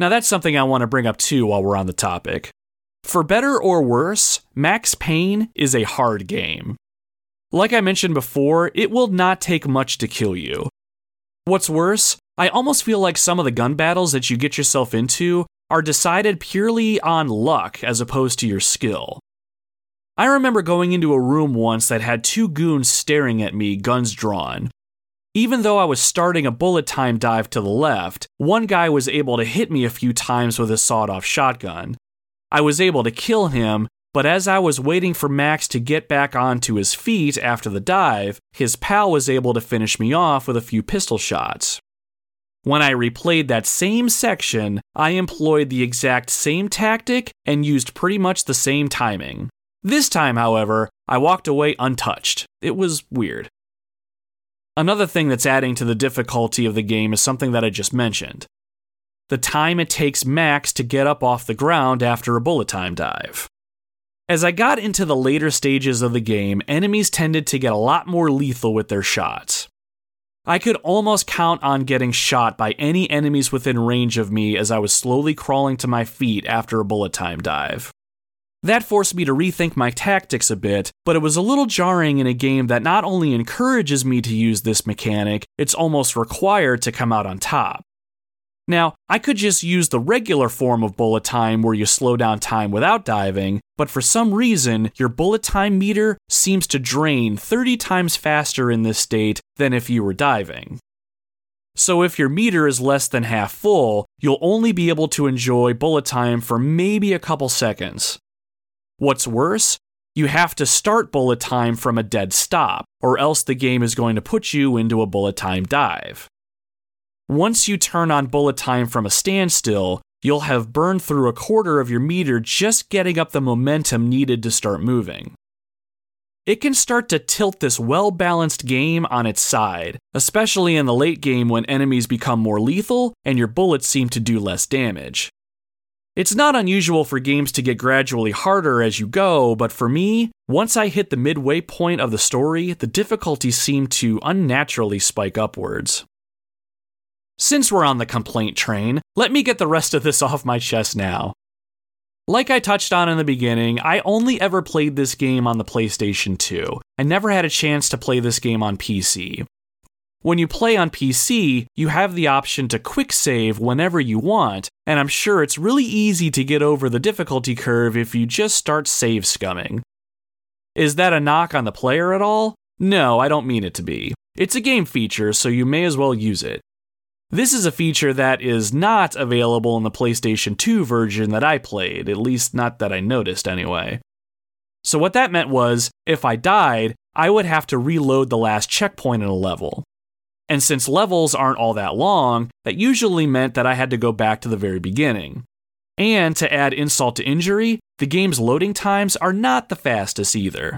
Now, that's something I want to bring up too while we're on the topic. For better or worse, Max Payne is a hard game. Like I mentioned before, it will not take much to kill you. What's worse, I almost feel like some of the gun battles that you get yourself into are decided purely on luck as opposed to your skill. I remember going into a room once that had two goons staring at me, guns drawn. Even though I was starting a bullet time dive to the left, one guy was able to hit me a few times with a sawed off shotgun. I was able to kill him, but as I was waiting for Max to get back onto his feet after the dive, his pal was able to finish me off with a few pistol shots. When I replayed that same section, I employed the exact same tactic and used pretty much the same timing. This time, however, I walked away untouched. It was weird. Another thing that's adding to the difficulty of the game is something that I just mentioned the time it takes Max to get up off the ground after a bullet time dive. As I got into the later stages of the game, enemies tended to get a lot more lethal with their shots. I could almost count on getting shot by any enemies within range of me as I was slowly crawling to my feet after a bullet time dive. That forced me to rethink my tactics a bit, but it was a little jarring in a game that not only encourages me to use this mechanic, it's almost required to come out on top. Now, I could just use the regular form of bullet time where you slow down time without diving, but for some reason, your bullet time meter seems to drain 30 times faster in this state than if you were diving. So, if your meter is less than half full, you'll only be able to enjoy bullet time for maybe a couple seconds. What's worse, you have to start bullet time from a dead stop, or else the game is going to put you into a bullet time dive. Once you turn on bullet time from a standstill, you'll have burned through a quarter of your meter just getting up the momentum needed to start moving. It can start to tilt this well balanced game on its side, especially in the late game when enemies become more lethal and your bullets seem to do less damage. It's not unusual for games to get gradually harder as you go, but for me, once I hit the midway point of the story, the difficulty seemed to unnaturally spike upwards. Since we're on the complaint train, let me get the rest of this off my chest now. Like I touched on in the beginning, I only ever played this game on the PlayStation 2. I never had a chance to play this game on PC. When you play on PC, you have the option to quick save whenever you want, and I'm sure it's really easy to get over the difficulty curve if you just start save scumming. Is that a knock on the player at all? No, I don't mean it to be. It's a game feature, so you may as well use it. This is a feature that is not available in the PlayStation 2 version that I played, at least not that I noticed anyway. So, what that meant was, if I died, I would have to reload the last checkpoint in a level. And since levels aren't all that long, that usually meant that I had to go back to the very beginning. And to add insult to injury, the game's loading times are not the fastest either.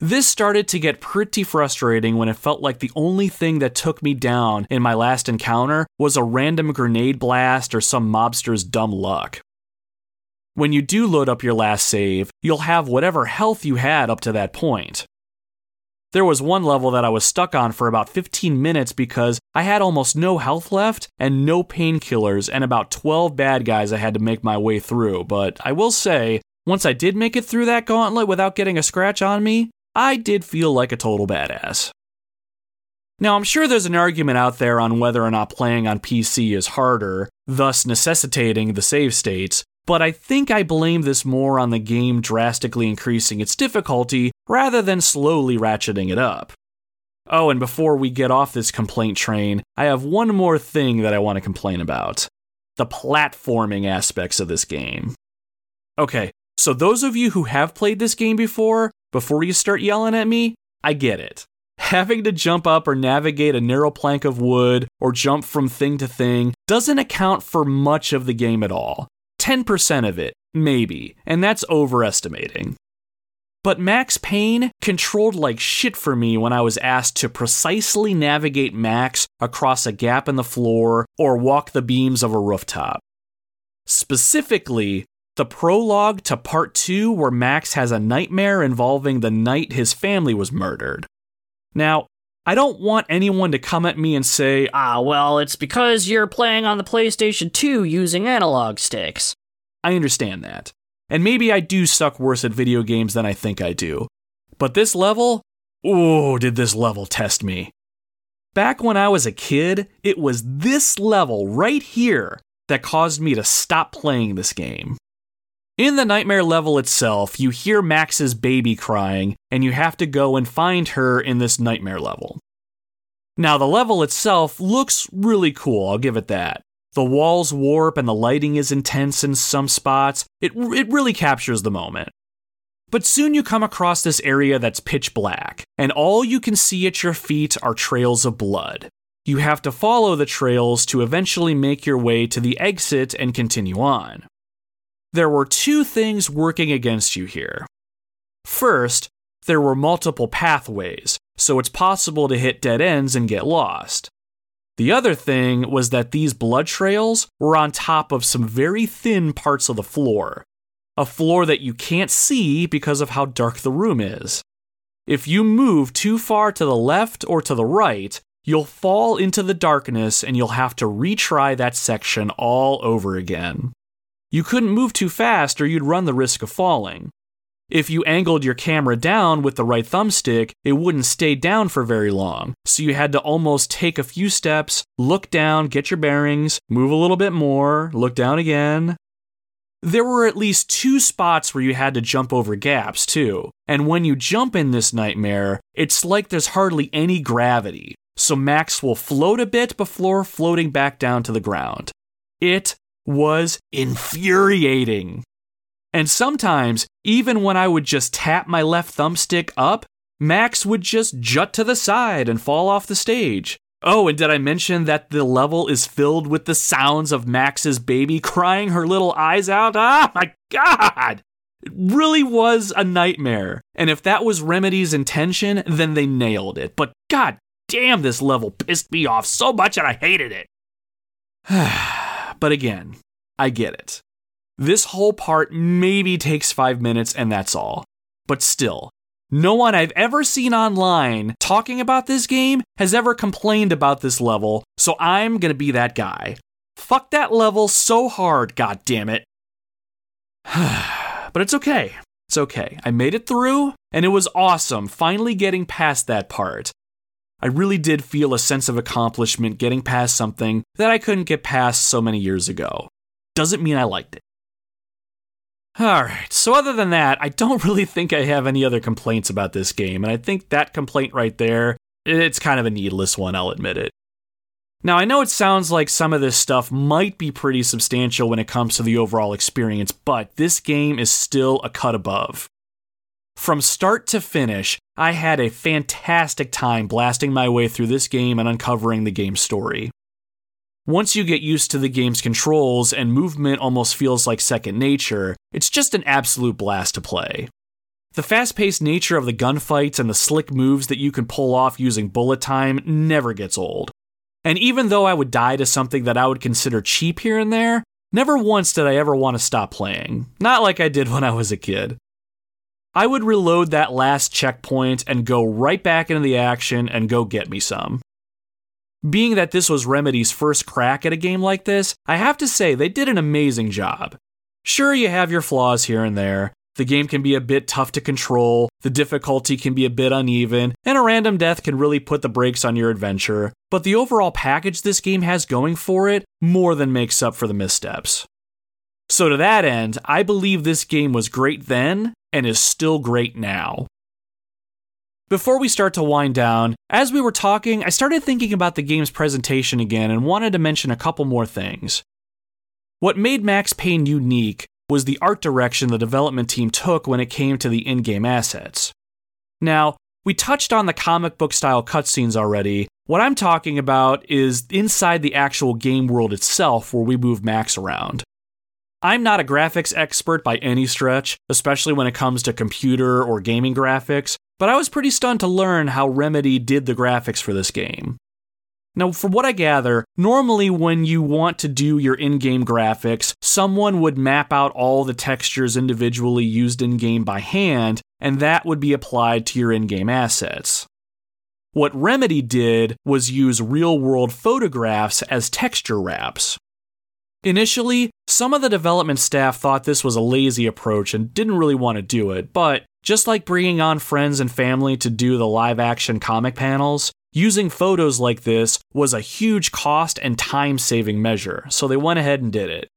This started to get pretty frustrating when it felt like the only thing that took me down in my last encounter was a random grenade blast or some mobster's dumb luck. When you do load up your last save, you'll have whatever health you had up to that point. There was one level that I was stuck on for about 15 minutes because I had almost no health left and no painkillers and about 12 bad guys I had to make my way through. But I will say, once I did make it through that gauntlet without getting a scratch on me, I did feel like a total badass. Now, I'm sure there's an argument out there on whether or not playing on PC is harder, thus necessitating the save states, but I think I blame this more on the game drastically increasing its difficulty rather than slowly ratcheting it up. Oh, and before we get off this complaint train, I have one more thing that I want to complain about the platforming aspects of this game. Okay, so those of you who have played this game before, before you start yelling at me, I get it. Having to jump up or navigate a narrow plank of wood or jump from thing to thing doesn't account for much of the game at all. 10% of it, maybe, and that's overestimating. But Max Payne controlled like shit for me when I was asked to precisely navigate Max across a gap in the floor or walk the beams of a rooftop. Specifically, the prologue to part 2 where Max has a nightmare involving the night his family was murdered. Now, I don't want anyone to come at me and say, Ah, well, it's because you're playing on the PlayStation 2 using analog sticks. I understand that. And maybe I do suck worse at video games than I think I do. But this level, oh, did this level test me. Back when I was a kid, it was this level right here that caused me to stop playing this game. In the nightmare level itself, you hear Max's baby crying, and you have to go and find her in this nightmare level. Now, the level itself looks really cool, I'll give it that. The walls warp and the lighting is intense in some spots. It, it really captures the moment. But soon you come across this area that's pitch black, and all you can see at your feet are trails of blood. You have to follow the trails to eventually make your way to the exit and continue on there were two things working against you here. First, there were multiple pathways, so it's possible to hit dead ends and get lost. The other thing was that these blood trails were on top of some very thin parts of the floor, a floor that you can't see because of how dark the room is. If you move too far to the left or to the right, you'll fall into the darkness and you'll have to retry that section all over again. You couldn't move too fast or you'd run the risk of falling. If you angled your camera down with the right thumbstick, it wouldn't stay down for very long, so you had to almost take a few steps, look down, get your bearings, move a little bit more, look down again. There were at least two spots where you had to jump over gaps, too. And when you jump in this nightmare, it's like there's hardly any gravity, so Max will float a bit before floating back down to the ground. It was infuriating. And sometimes, even when I would just tap my left thumbstick up, Max would just jut to the side and fall off the stage. Oh, and did I mention that the level is filled with the sounds of Max's baby crying her little eyes out? Ah, my God! It really was a nightmare. And if that was Remedy's intention, then they nailed it. But god damn, this level pissed me off so much and I hated it. But again, I get it. This whole part maybe takes five minutes and that's all. But still, no one I've ever seen online talking about this game has ever complained about this level, so I'm gonna be that guy. Fuck that level so hard, god damn it. but it's okay. It's okay. I made it through, and it was awesome finally getting past that part. I really did feel a sense of accomplishment getting past something that I couldn't get past so many years ago. Doesn't mean I liked it. Alright, so other than that, I don't really think I have any other complaints about this game, and I think that complaint right there, it's kind of a needless one, I'll admit it. Now, I know it sounds like some of this stuff might be pretty substantial when it comes to the overall experience, but this game is still a cut above. From start to finish, I had a fantastic time blasting my way through this game and uncovering the game's story. Once you get used to the game's controls and movement almost feels like second nature, it's just an absolute blast to play. The fast paced nature of the gunfights and the slick moves that you can pull off using bullet time never gets old. And even though I would die to something that I would consider cheap here and there, never once did I ever want to stop playing. Not like I did when I was a kid. I would reload that last checkpoint and go right back into the action and go get me some. Being that this was Remedy's first crack at a game like this, I have to say they did an amazing job. Sure, you have your flaws here and there. The game can be a bit tough to control, the difficulty can be a bit uneven, and a random death can really put the brakes on your adventure, but the overall package this game has going for it more than makes up for the missteps. So, to that end, I believe this game was great then and is still great now. Before we start to wind down, as we were talking, I started thinking about the game's presentation again and wanted to mention a couple more things. What made Max Payne unique was the art direction the development team took when it came to the in game assets. Now, we touched on the comic book style cutscenes already. What I'm talking about is inside the actual game world itself where we move Max around. I'm not a graphics expert by any stretch, especially when it comes to computer or gaming graphics, but I was pretty stunned to learn how Remedy did the graphics for this game. Now, from what I gather, normally when you want to do your in game graphics, someone would map out all the textures individually used in game by hand, and that would be applied to your in game assets. What Remedy did was use real world photographs as texture wraps. Initially, some of the development staff thought this was a lazy approach and didn't really want to do it, but just like bringing on friends and family to do the live action comic panels, using photos like this was a huge cost and time saving measure, so they went ahead and did it.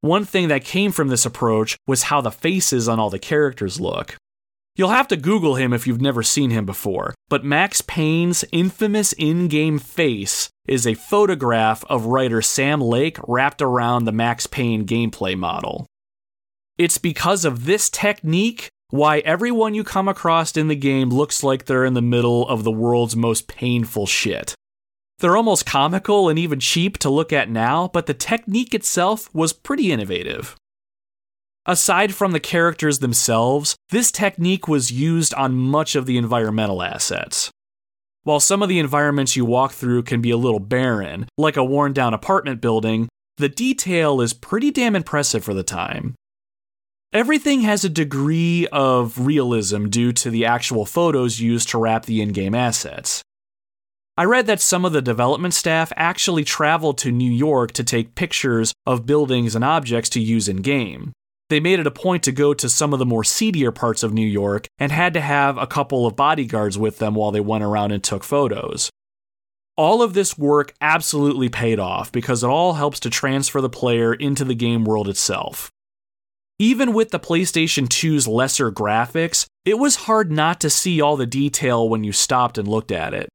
One thing that came from this approach was how the faces on all the characters look. You'll have to Google him if you've never seen him before, but Max Payne's infamous in game face is a photograph of writer Sam Lake wrapped around the Max Payne gameplay model. It's because of this technique why everyone you come across in the game looks like they're in the middle of the world's most painful shit. They're almost comical and even cheap to look at now, but the technique itself was pretty innovative. Aside from the characters themselves, this technique was used on much of the environmental assets. While some of the environments you walk through can be a little barren, like a worn down apartment building, the detail is pretty damn impressive for the time. Everything has a degree of realism due to the actual photos used to wrap the in game assets. I read that some of the development staff actually traveled to New York to take pictures of buildings and objects to use in game. They made it a point to go to some of the more seedier parts of New York and had to have a couple of bodyguards with them while they went around and took photos. All of this work absolutely paid off because it all helps to transfer the player into the game world itself. Even with the PlayStation 2's lesser graphics, it was hard not to see all the detail when you stopped and looked at it.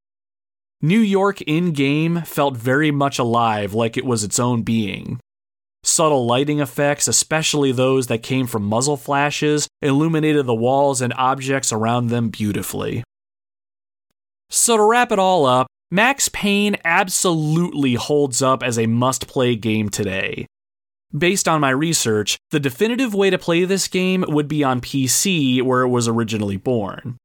New York in game felt very much alive, like it was its own being. Subtle lighting effects, especially those that came from muzzle flashes, illuminated the walls and objects around them beautifully. So, to wrap it all up, Max Payne absolutely holds up as a must play game today. Based on my research, the definitive way to play this game would be on PC where it was originally born.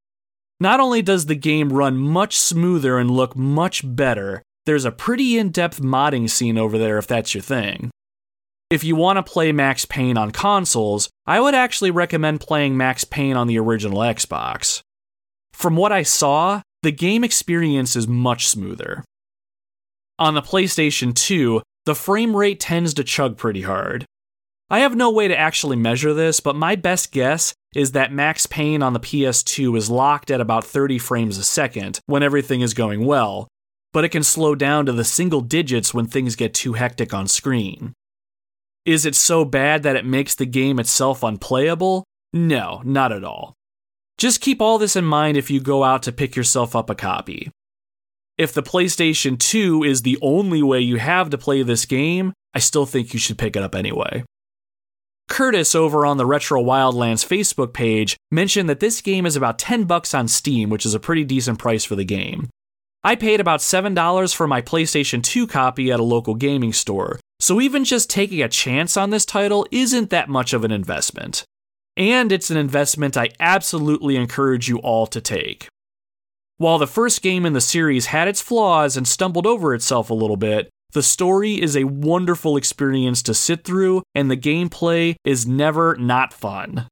Not only does the game run much smoother and look much better, there's a pretty in depth modding scene over there if that's your thing. If you want to play Max Payne on consoles, I would actually recommend playing Max Payne on the original Xbox. From what I saw, the game experience is much smoother. On the PlayStation 2, the frame rate tends to chug pretty hard. I have no way to actually measure this, but my best guess is that Max Payne on the PS2 is locked at about 30 frames a second when everything is going well, but it can slow down to the single digits when things get too hectic on screen. Is it so bad that it makes the game itself unplayable? No, not at all. Just keep all this in mind if you go out to pick yourself up a copy. If the PlayStation 2 is the only way you have to play this game, I still think you should pick it up anyway. Curtis over on the Retro Wildlands Facebook page mentioned that this game is about 10 bucks on Steam, which is a pretty decent price for the game. I paid about $7 for my PlayStation 2 copy at a local gaming store, so even just taking a chance on this title isn't that much of an investment. And it's an investment I absolutely encourage you all to take. While the first game in the series had its flaws and stumbled over itself a little bit, the story is a wonderful experience to sit through, and the gameplay is never not fun.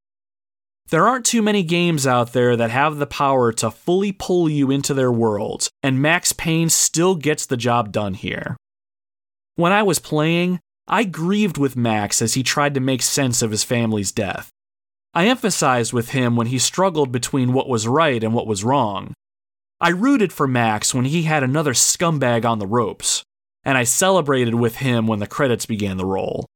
There aren't too many games out there that have the power to fully pull you into their worlds, and Max Payne still gets the job done here. When I was playing, I grieved with Max as he tried to make sense of his family's death. I emphasized with him when he struggled between what was right and what was wrong. I rooted for Max when he had another scumbag on the ropes, and I celebrated with him when the credits began to roll.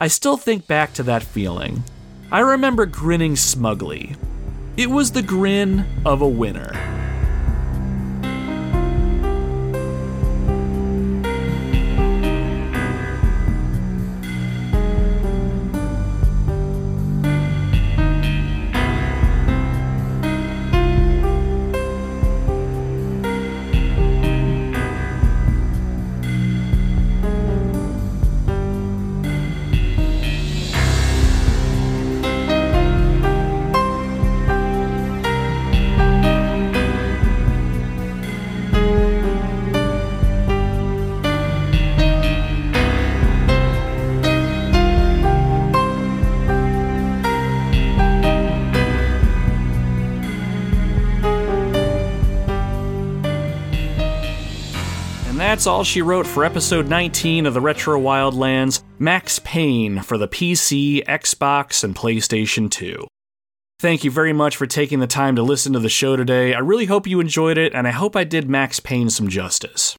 I still think back to that feeling. I remember grinning smugly. It was the grin of a winner. All she wrote for episode 19 of the Retro Wildlands Max Payne for the PC, Xbox, and PlayStation 2. Thank you very much for taking the time to listen to the show today. I really hope you enjoyed it, and I hope I did Max Payne some justice.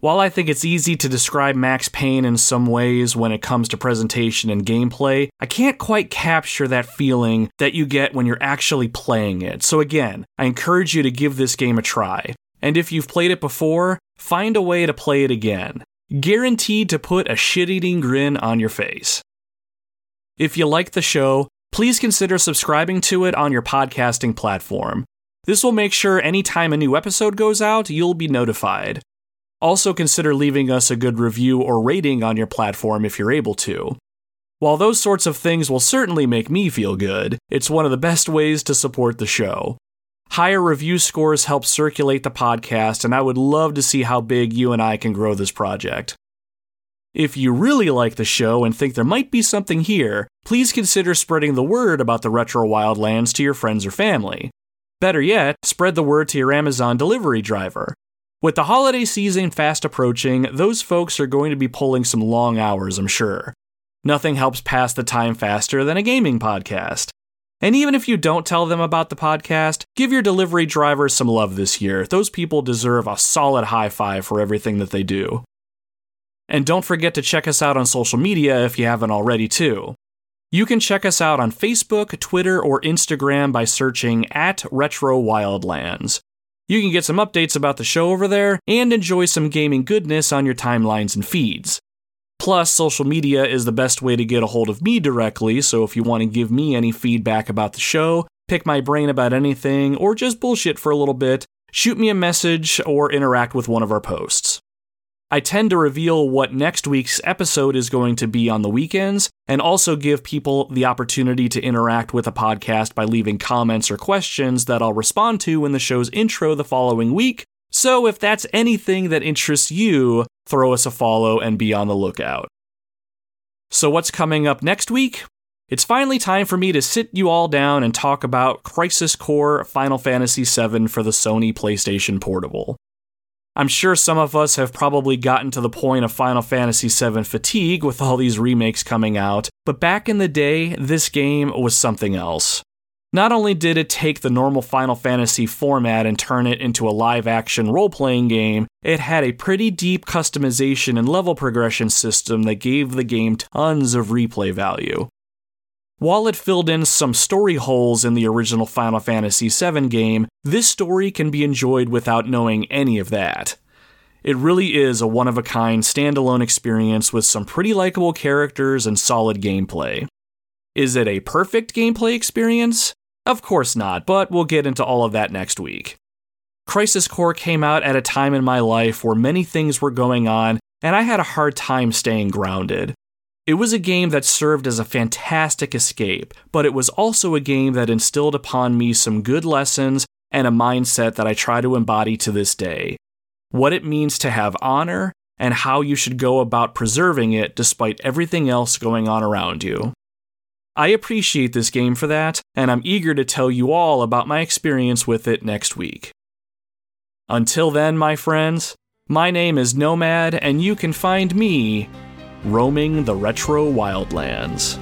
While I think it's easy to describe Max Payne in some ways when it comes to presentation and gameplay, I can't quite capture that feeling that you get when you're actually playing it. So, again, I encourage you to give this game a try. And if you've played it before, find a way to play it again. Guaranteed to put a shit eating grin on your face. If you like the show, please consider subscribing to it on your podcasting platform. This will make sure anytime a new episode goes out, you'll be notified. Also, consider leaving us a good review or rating on your platform if you're able to. While those sorts of things will certainly make me feel good, it's one of the best ways to support the show. Higher review scores help circulate the podcast, and I would love to see how big you and I can grow this project. If you really like the show and think there might be something here, please consider spreading the word about the Retro Wildlands to your friends or family. Better yet, spread the word to your Amazon delivery driver. With the holiday season fast approaching, those folks are going to be pulling some long hours, I'm sure. Nothing helps pass the time faster than a gaming podcast. And even if you don't tell them about the podcast, give your delivery drivers some love this year. Those people deserve a solid high five for everything that they do. And don't forget to check us out on social media if you haven't already, too. You can check us out on Facebook, Twitter, or Instagram by searching at Retro Wildlands. You can get some updates about the show over there and enjoy some gaming goodness on your timelines and feeds. Plus, social media is the best way to get a hold of me directly, so if you want to give me any feedback about the show, pick my brain about anything, or just bullshit for a little bit, shoot me a message or interact with one of our posts. I tend to reveal what next week's episode is going to be on the weekends, and also give people the opportunity to interact with the podcast by leaving comments or questions that I'll respond to in the show's intro the following week. So if that's anything that interests you, throw us a follow and be on the lookout. So, what's coming up next week? It's finally time for me to sit you all down and talk about Crisis Core Final Fantasy VII for the Sony PlayStation Portable. I'm sure some of us have probably gotten to the point of Final Fantasy VII fatigue with all these remakes coming out, but back in the day, this game was something else. Not only did it take the normal Final Fantasy format and turn it into a live action role playing game, it had a pretty deep customization and level progression system that gave the game tons of replay value. While it filled in some story holes in the original Final Fantasy VII game, this story can be enjoyed without knowing any of that. It really is a one of a kind standalone experience with some pretty likable characters and solid gameplay. Is it a perfect gameplay experience? Of course not, but we'll get into all of that next week. Crisis Core came out at a time in my life where many things were going on, and I had a hard time staying grounded. It was a game that served as a fantastic escape, but it was also a game that instilled upon me some good lessons and a mindset that I try to embody to this day. What it means to have honor and how you should go about preserving it despite everything else going on around you. I appreciate this game for that, and I'm eager to tell you all about my experience with it next week. Until then, my friends, my name is Nomad, and you can find me roaming the retro wildlands.